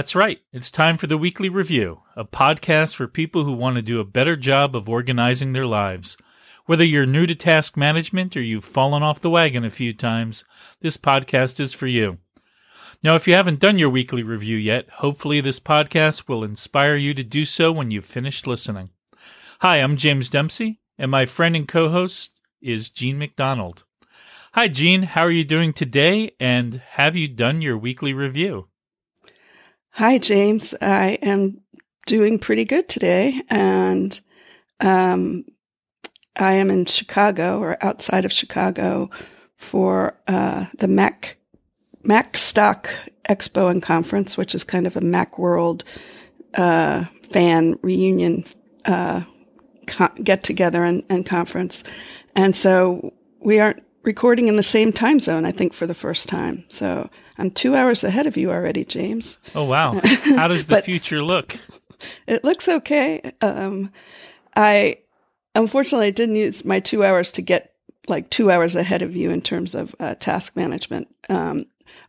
That's right. It's time for the Weekly Review, a podcast for people who want to do a better job of organizing their lives. Whether you're new to task management or you've fallen off the wagon a few times, this podcast is for you. Now, if you haven't done your weekly review yet, hopefully this podcast will inspire you to do so when you've finished listening. Hi, I'm James Dempsey, and my friend and co host is Jean MacDonald. Hi, Jean. How are you doing today? And have you done your weekly review? Hi, James. I am doing pretty good today, and um, I am in Chicago or outside of Chicago for uh, the Mac Macstock Expo and Conference, which is kind of a Macworld uh, fan reunion uh, co- get together and, and conference, and so we aren't recording in the same time zone. I think for the first time, so I'm two hours ahead of you already, James. Oh, wow. How does the future look? It looks okay. Um, I unfortunately didn't use my two hours to get like two hours ahead of you in terms of uh, task management. Um,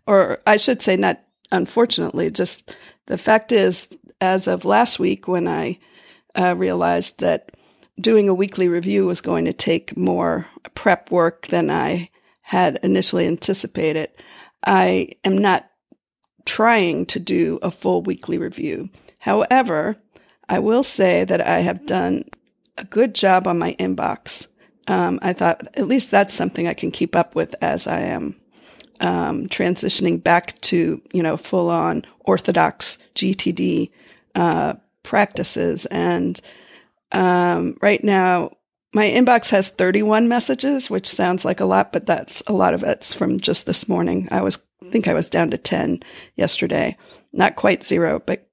or I should say, not unfortunately, just the fact is, as of last week, when I uh, realized that doing a weekly review was going to take more prep work than I had initially anticipated, I am not trying to do a full weekly review. However, I will say that I have done a good job on my inbox. Um, I thought at least that's something I can keep up with as I am um, transitioning back to you know full on orthodox GTD uh, practices. And um, right now, my inbox has 31 messages, which sounds like a lot, but that's a lot of it's from just this morning. I was I think I was down to 10 yesterday. Not quite zero, but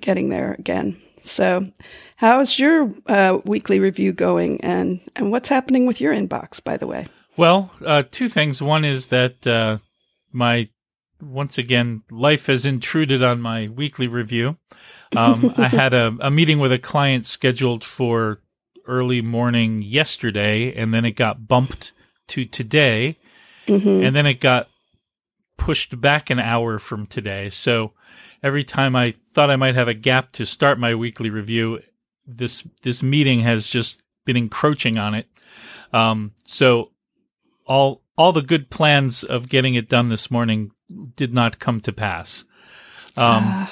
getting there again. So, how's your uh, weekly review going, and and what's happening with your inbox, by the way? Well, uh, two things. One is that uh, my once again life has intruded on my weekly review. Um, I had a, a meeting with a client scheduled for early morning yesterday, and then it got bumped to today, mm-hmm. and then it got pushed back an hour from today. So every time I thought I might have a gap to start my weekly review, this this meeting has just been encroaching on it. Um, so all all the good plans of getting it done this morning did not come to pass. Um, uh.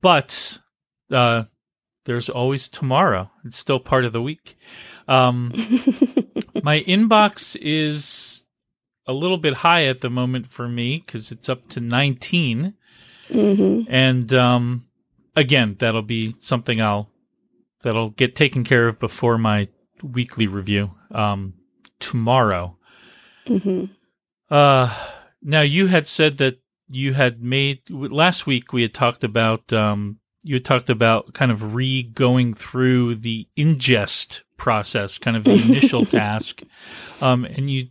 But uh, there's always tomorrow. It's still part of the week. Um, my inbox is a little bit high at the moment for me because it's up to 19. Mm-hmm. And um, again, that'll be something I'll that'll get taken care of before my weekly review um, tomorrow. Mm-hmm. Uh, now you had said that you had made last week. We had talked about um, you talked about kind of re going through the ingest process, kind of the initial task, um, and you,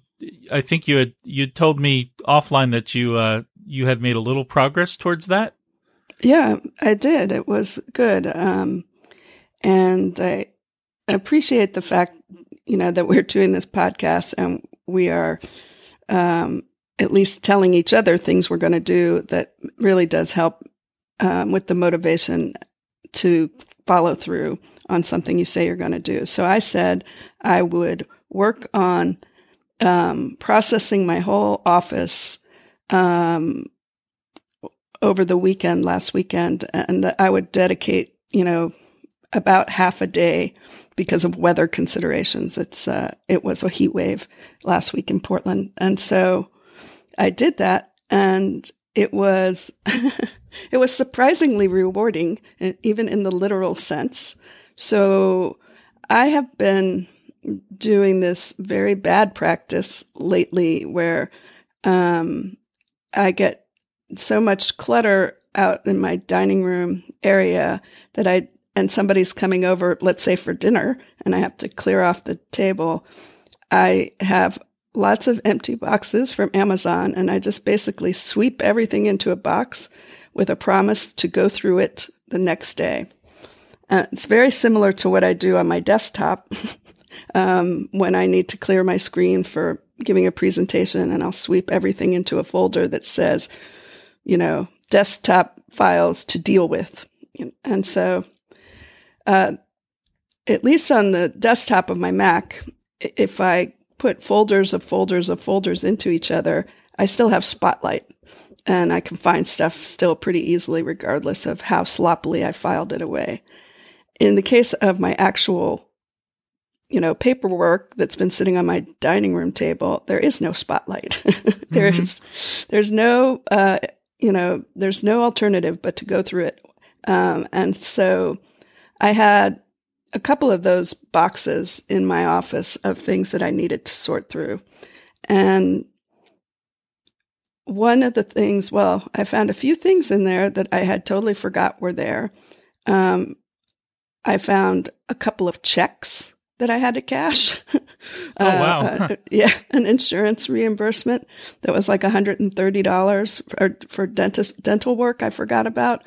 I think you had you told me offline that you uh, you had made a little progress towards that. Yeah, I did. It was good, um, and I appreciate the fact you know that we're doing this podcast and we are um, at least telling each other things we're going to do that really does help um, with the motivation to follow through on something you say you're going to do. So I said I would work on um, processing my whole office um, over the weekend, last weekend, and I would dedicate, you know, about half a day because of weather considerations. It's uh, it was a heat wave last week in Portland, and so I did that, and it was it was surprisingly rewarding, even in the literal sense. So I have been doing this very bad practice lately, where um, I get so much clutter out in my dining room area that I and somebody's coming over, let's say for dinner, and I have to clear off the table. I have lots of empty boxes from Amazon, and I just basically sweep everything into a box with a promise to go through it the next day. Uh, it's very similar to what I do on my desktop um, when I need to clear my screen for giving a presentation, and I'll sweep everything into a folder that says, you know, desktop files to deal with. And so, uh, at least on the desktop of my Mac, if I put folders of folders of folders into each other, I still have Spotlight and I can find stuff still pretty easily, regardless of how sloppily I filed it away. In the case of my actual, you know, paperwork that's been sitting on my dining room table, there is no spotlight. there's, mm-hmm. there's no, uh, you know, there's no alternative but to go through it. Um, and so I had a couple of those boxes in my office of things that I needed to sort through. And one of the things, well, I found a few things in there that I had totally forgot were there. Um, I found a couple of checks that I had to cash. oh, wow. uh, yeah, an insurance reimbursement that was like $130 for, for dentist dental work I forgot about.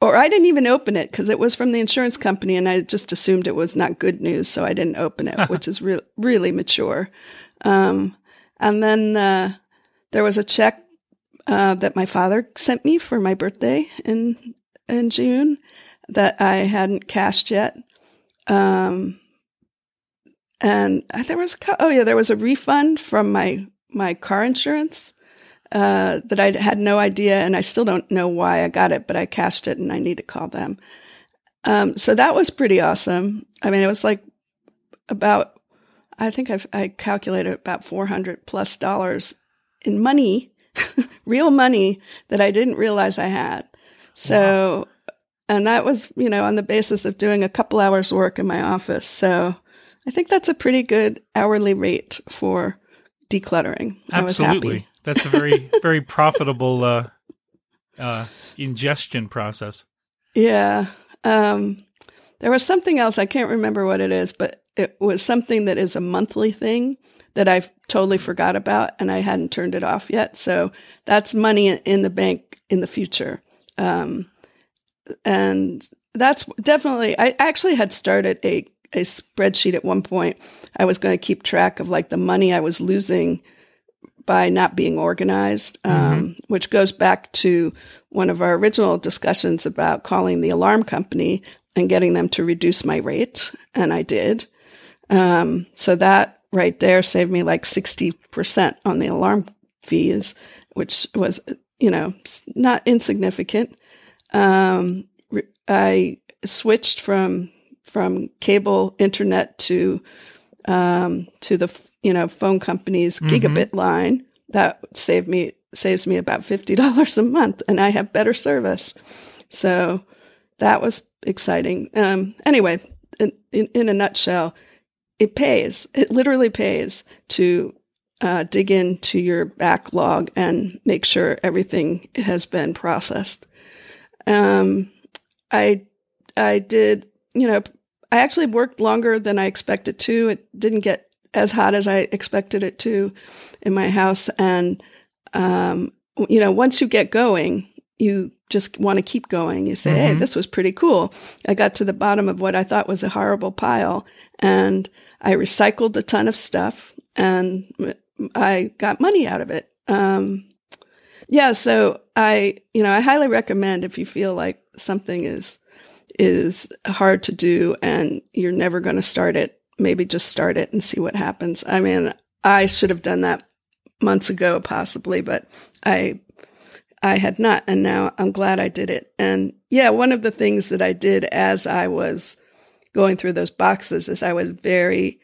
Or I didn't even open it because it was from the insurance company and I just assumed it was not good news. So I didn't open it, which is re- really mature. Um, and then uh, there was a check uh, that my father sent me for my birthday in in June that I hadn't cashed yet. Um, and there was a, oh yeah, there was a refund from my my car insurance uh, that I had no idea, and I still don't know why I got it, but I cashed it, and I need to call them. Um, so that was pretty awesome. I mean, it was like about I think I've, I calculated about four hundred plus dollars in money, real money that I didn't realize I had. So, wow. and that was, you know, on the basis of doing a couple hours work in my office. So I think that's a pretty good hourly rate for decluttering. Absolutely. That's a very, very profitable, uh, uh, ingestion process. Yeah. Um, there was something else. I can't remember what it is, but it was something that is a monthly thing that I totally forgot about and I hadn't turned it off yet. So that's money in the bank in the future. Um, and that's definitely, I actually had started a, a spreadsheet at one point. I was going to keep track of like the money I was losing by not being organized, um, mm-hmm. which goes back to one of our original discussions about calling the alarm company and getting them to reduce my rate. And I did. Um, so that right there saved me like 60% on the alarm fees, which was, you know, not insignificant. Um, I switched from from cable internet to um, to the you know phone company's mm-hmm. gigabit line. That saved me saves me about fifty dollars a month, and I have better service. So that was exciting. Um, anyway, in, in, in a nutshell, it pays. It literally pays to uh, dig into your backlog and make sure everything has been processed. Um, I I did, you know, I actually worked longer than I expected to. It didn't get as hot as I expected it to in my house, and um, you know, once you get going, you just want to keep going. You say, mm-hmm. "Hey, this was pretty cool." I got to the bottom of what I thought was a horrible pile, and I recycled a ton of stuff and I got money out of it. Um, yeah, so I, you know, I highly recommend if you feel like something is is hard to do and you're never going to start it, maybe just start it and see what happens. I mean, I should have done that months ago possibly, but I I had not and now I'm glad I did it. And yeah, one of the things that I did as I was going through those boxes is I was very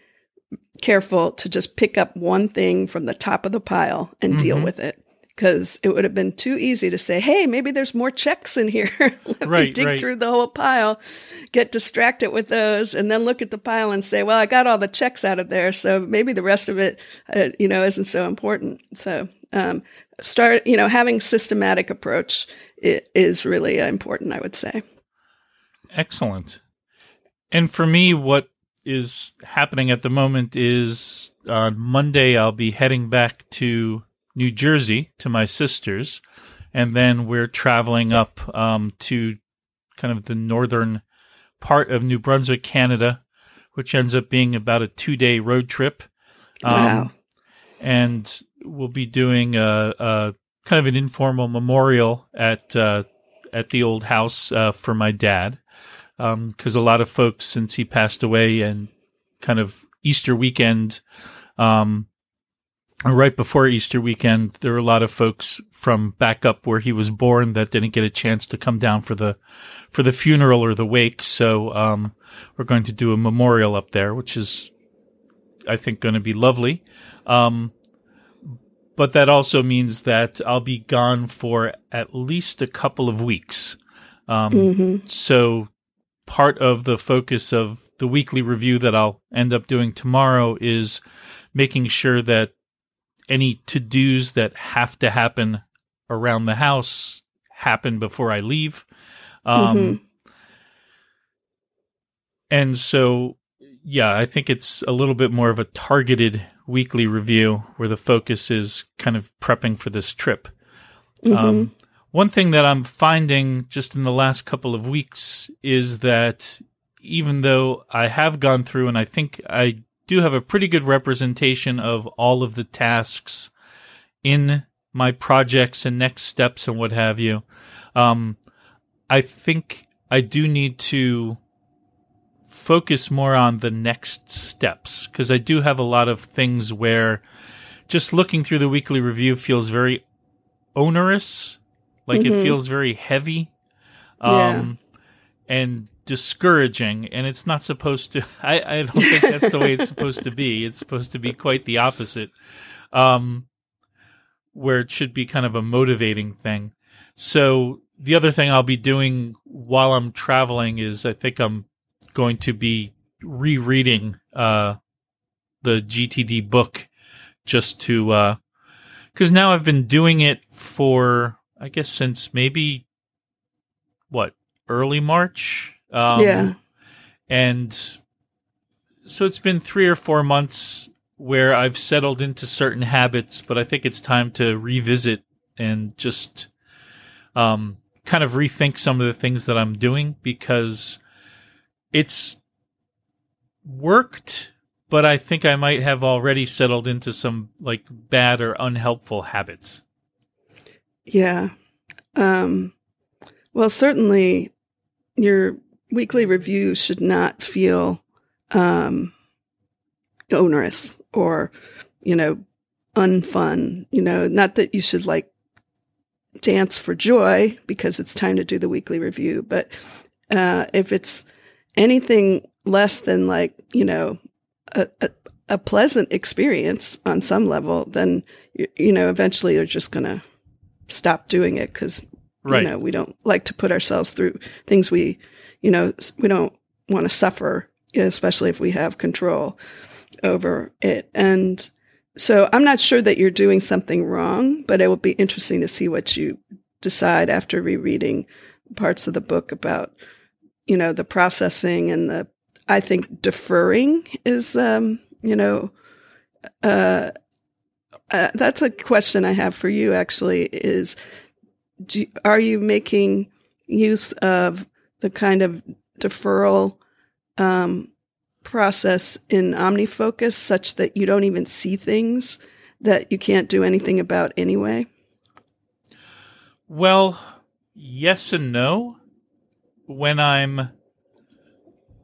careful to just pick up one thing from the top of the pile and mm-hmm. deal with it because it would have been too easy to say, "Hey, maybe there's more checks in here." Let right, me dig right. through the whole pile, get distracted with those, and then look at the pile and say, "Well, I got all the checks out of there, so maybe the rest of it, uh, you know, isn't so important." So, um, start, you know, having systematic approach is really important. I would say. Excellent. And for me, what is happening at the moment is on Monday, I'll be heading back to New Jersey to my sister's. And then we're traveling up um, to kind of the northern part of New Brunswick, Canada, which ends up being about a two day road trip. Um, wow. And we'll be doing a, a, kind of an informal memorial at uh, at the old house uh, for my dad because um, a lot of folks since he passed away and kind of Easter weekend, um, right before Easter weekend, there were a lot of folks from back up where he was born that didn't get a chance to come down for the for the funeral or the wake. So um, we're going to do a memorial up there, which is I think going to be lovely. Um, but that also means that I'll be gone for at least a couple of weeks. Um, mm-hmm. So part of the focus of the weekly review that I'll end up doing tomorrow is making sure that any to dos that have to happen around the house happen before I leave. Um, mm-hmm. And so, yeah, I think it's a little bit more of a targeted weekly review where the focus is kind of prepping for this trip. Mm-hmm. Um, one thing that I'm finding just in the last couple of weeks is that even though I have gone through and I think I do have a pretty good representation of all of the tasks in my projects and next steps and what have you, um, I think I do need to focus more on the next steps because I do have a lot of things where just looking through the weekly review feels very onerous like mm-hmm. it feels very heavy. Um, yeah. and discouraging and it's not supposed to I, I don't think that's the way it's supposed to be it's supposed to be quite the opposite um where it should be kind of a motivating thing so the other thing i'll be doing while i'm traveling is i think i'm going to be rereading uh the gtd book just to uh because now i've been doing it for I guess since maybe what early March. Um, yeah, and so it's been three or four months where I've settled into certain habits, but I think it's time to revisit and just um, kind of rethink some of the things that I'm doing because it's worked, but I think I might have already settled into some like bad or unhelpful habits. Yeah. Um, well, certainly your weekly review should not feel um, onerous or, you know, unfun. You know, not that you should like dance for joy because it's time to do the weekly review, but uh, if it's anything less than like, you know, a, a, a pleasant experience on some level, then, you, you know, eventually you're just going to stop doing it because right. you know we don't like to put ourselves through things we you know we don't want to suffer especially if we have control over it and so i'm not sure that you're doing something wrong but it will be interesting to see what you decide after rereading parts of the book about you know the processing and the i think deferring is um you know uh uh, that's a question I have for you. Actually, is do, are you making use of the kind of deferral um, process in OmniFocus such that you don't even see things that you can't do anything about anyway? Well, yes and no. When I'm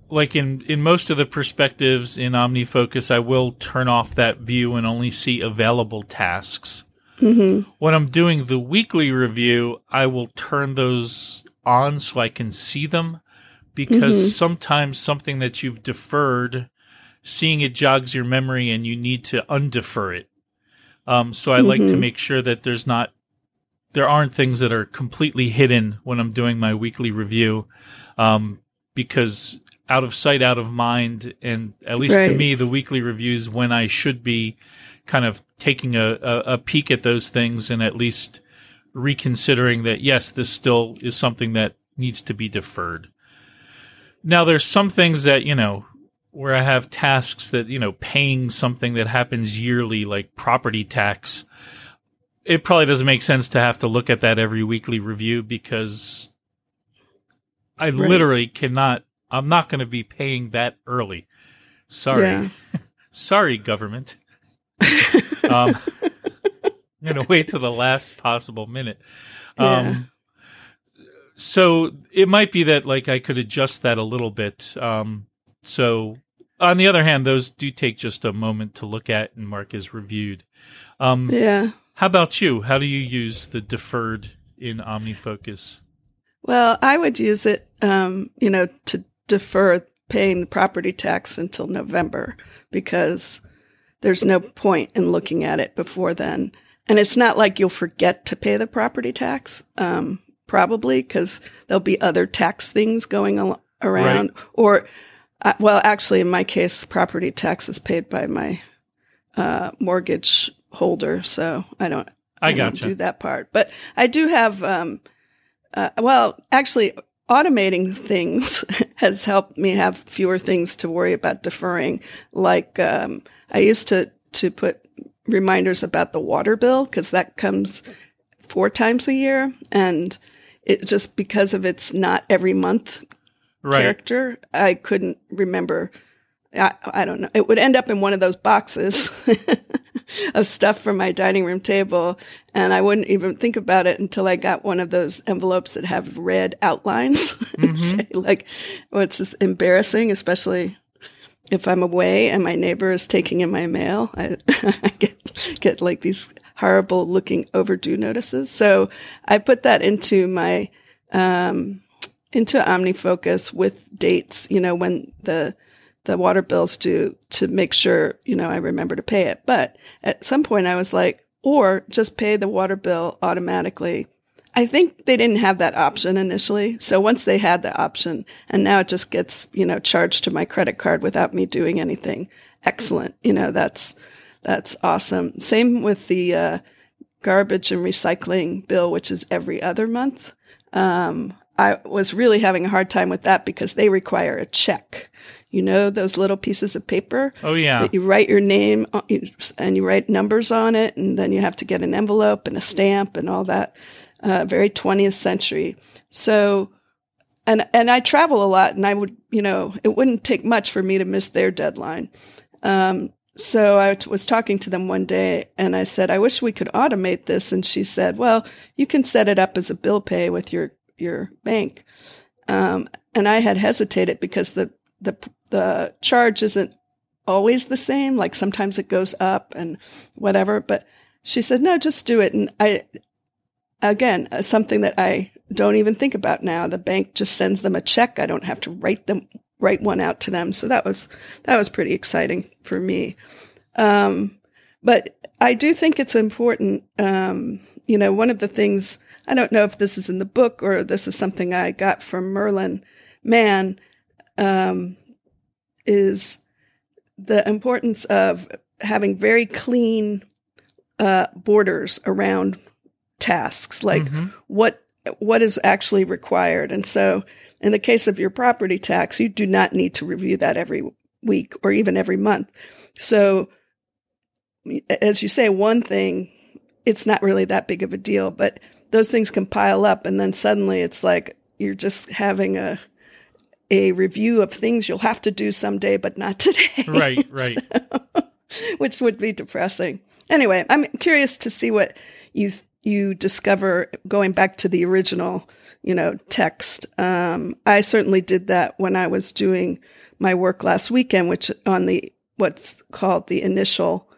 like in in most of the perspectives in OmniFocus, I will turn off that view and only see available tasks. Mm-hmm. When I'm doing the weekly review, I will turn those on so I can see them because mm-hmm. sometimes something that you've deferred, seeing it jogs your memory and you need to undefer it. Um, so I mm-hmm. like to mm-hmm. make sure that there's not there aren't things that are completely hidden when I'm doing my weekly review, um, because out of sight, out of mind. And at least right. to me, the weekly reviews when I should be kind of taking a, a, a peek at those things and at least reconsidering that, yes, this still is something that needs to be deferred. Now, there's some things that, you know, where I have tasks that, you know, paying something that happens yearly, like property tax, it probably doesn't make sense to have to look at that every weekly review because I right. literally cannot I'm not going to be paying that early. Sorry. Yeah. Sorry, government. um, I'm going to wait to the last possible minute. Um, so it might be that like I could adjust that a little bit. Um, so on the other hand, those do take just a moment to look at and mark as reviewed. Um, yeah. How about you? How do you use the deferred in OmniFocus? Well, I would use it, um, you know, to defer paying the property tax until November because there's no point in looking at it before then. And it's not like you'll forget to pay the property tax, um, probably because there'll be other tax things going al- around. Right. Or, uh, well, actually, in my case, property tax is paid by my uh, mortgage holder, so I don't. I don't do that part, but I do have. Um, uh, well, actually, automating things has helped me have fewer things to worry about deferring. Like um, I used to to put reminders about the water bill because that comes four times a year, and it just because of its not every month Right. character, I couldn't remember. I, I don't know. It would end up in one of those boxes of stuff from my dining room table, and I wouldn't even think about it until I got one of those envelopes that have red outlines. Mm-hmm. Say, like, well, it's just embarrassing, especially if I'm away and my neighbor is taking in my mail. I, I get get like these horrible looking overdue notices. So I put that into my um, into OmniFocus with dates, you know, when the the water bills due to make sure, you know, I remember to pay it. But at some point I was like, or just pay the water bill automatically. I think they didn't have that option initially. So once they had the option and now it just gets, you know, charged to my credit card without me doing anything. Excellent. You know, that's, that's awesome. Same with the, uh, garbage and recycling bill, which is every other month. Um, I was really having a hard time with that because they require a check. You know, those little pieces of paper Oh yeah. that you write your name on, and you write numbers on it, and then you have to get an envelope and a stamp and all that. Uh, very 20th century. So, and and I travel a lot, and I would, you know, it wouldn't take much for me to miss their deadline. Um, so I t- was talking to them one day, and I said, "I wish we could automate this." And she said, "Well, you can set it up as a bill pay with your your bank." Um, and I had hesitated because the the the charge isn't always the same. Like sometimes it goes up and whatever. But she said, no, just do it. And I, again, uh, something that I don't even think about now. The bank just sends them a check. I don't have to write them, write one out to them. So that was, that was pretty exciting for me. Um, but I do think it's important. Um, you know, one of the things, I don't know if this is in the book or this is something I got from Merlin Mann, um, is the importance of having very clean uh, borders around tasks, like Mhm. what what is actually required. And so, in the case of your property tax, you do not need to review that every week or even every month. So, as you say, one thing, it's not really that big of a deal, but those things can pile up, and then suddenly it's like you're just having a a review of things you'll have to do someday, but not today. Right, right. Which would be depressing. Anyway, I'm curious to see what you you discover going back to the original, you know, text. Um, I certainly did that when I was doing my work last weekend, which on the what's called the initial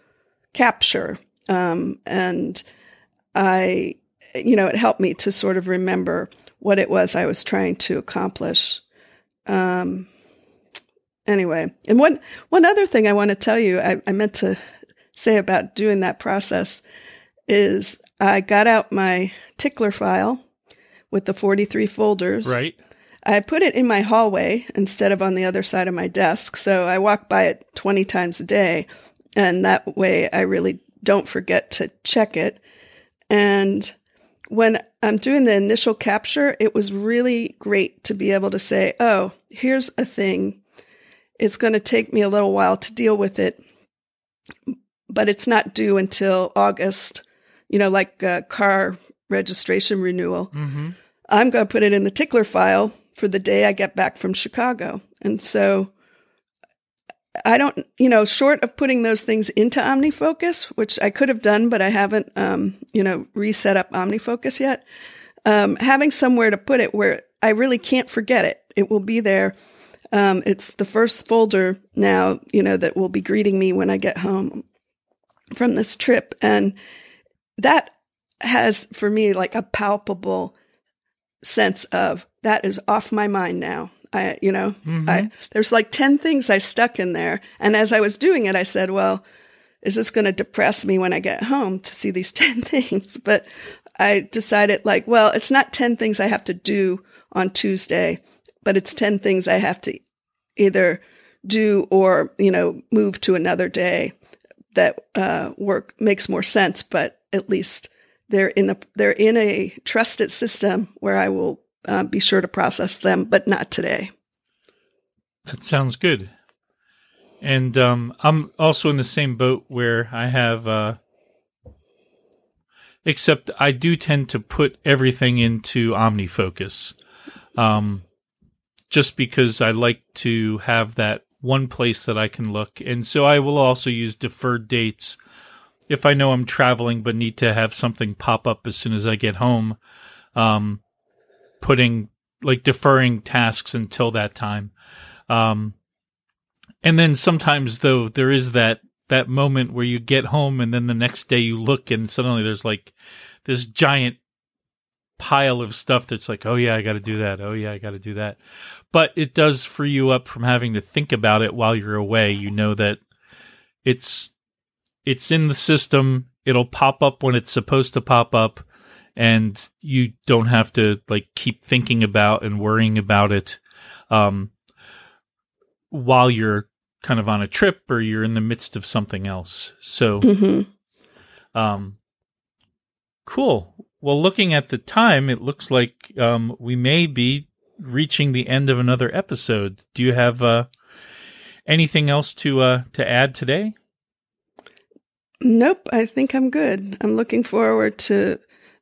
capture, um, and I, you know, it helped me to sort of remember what it was I was trying to accomplish. Um, anyway, and one one other thing I want to tell you, I, I meant to say about doing that process is I got out my tickler file with the 43 folders. Right. I put it in my hallway instead of on the other side of my desk. So I walk by it 20 times a day. And that way I really don't forget to check it. And when I'm doing the initial capture, it was really great to be able to say, oh, here's a thing. It's going to take me a little while to deal with it, but it's not due until August, you know, like car registration renewal. Mm-hmm. I'm going to put it in the tickler file for the day I get back from Chicago. And so I don't, you know, short of putting those things into OmniFocus, which I could have done, but I haven't, um, you know, reset up OmniFocus yet. um, having somewhere to put it where I really can't forget it. It will be there. Um, it's the first folder now, you know, that will be greeting me when I get home from this trip. And that has for me like a palpable sense of that is off my mind now. I, you know, mm-hmm. I, there's like 10 things I stuck in there. And as I was doing it, I said, well, is this going to depress me when I get home to see these 10 things? But I decided like, well, it's not 10 things I have to do on Tuesday, but it's 10 things I have to either do or, you know, move to another day that uh, work makes more sense, but at least they're in the they're in a trusted system where I will uh, be sure to process them, but not today. That sounds good. And um, I'm also in the same boat where I have, uh, except I do tend to put everything into OmniFocus, um, just because I like to have that one place that I can look. And so I will also use deferred dates if I know I'm traveling but need to have something pop up as soon as I get home. Um, putting like deferring tasks until that time. Um, and then sometimes though there is that that moment where you get home and then the next day you look and suddenly there's like this giant pile of stuff that's like, oh yeah, I got to do that. Oh yeah, I got to do that. But it does free you up from having to think about it while you're away. You know that it's it's in the system. It'll pop up when it's supposed to pop up and you don't have to like keep thinking about and worrying about it um, while you're kind of on a trip or you're in the midst of something else. So, mm-hmm. um, cool. Well, looking at the time, it looks like um, we may be reaching the end of another episode. Do you have uh, anything else to uh, to add today? Nope, I think I'm good. I'm looking forward to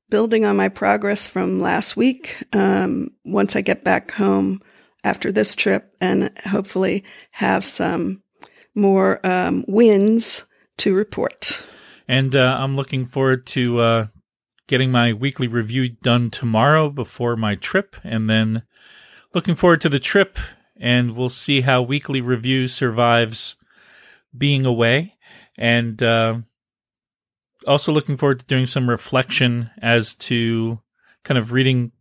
building on my progress from last week um, once I get back home after this trip and hopefully have some more um, wins to report. And uh, I'm looking forward to uh, getting my weekly review done tomorrow before my trip, and then looking forward to the trip. And we'll see how weekly review survives being away. And uh, also looking forward to doing some reflection as to kind of reading,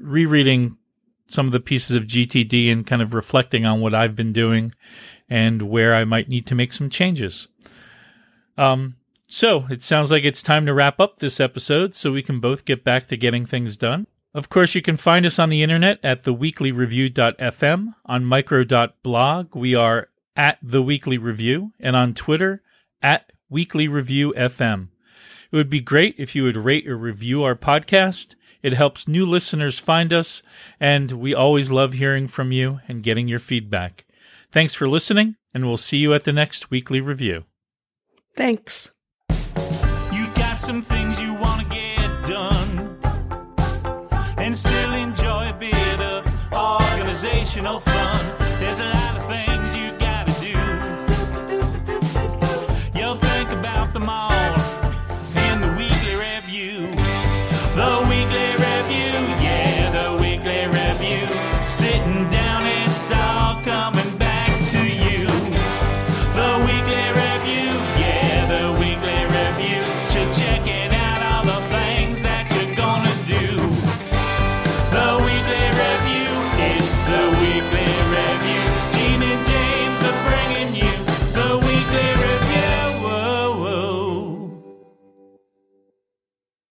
rereading some of the pieces of GTD and kind of reflecting on what I've been doing and where I might need to make some changes. Um, so it sounds like it's time to wrap up this episode so we can both get back to getting things done. Of course, you can find us on the internet at theweeklyreview.fm, on micro.blog. We are at the weekly review and on Twitter at weekly review FM. It would be great if you would rate or review our podcast. It helps new listeners find us, and we always love hearing from you and getting your feedback. Thanks for listening, and we'll see you at the next weekly review. Thanks. You got some things you want to get done and still enjoy a bit of organizational fun. There's a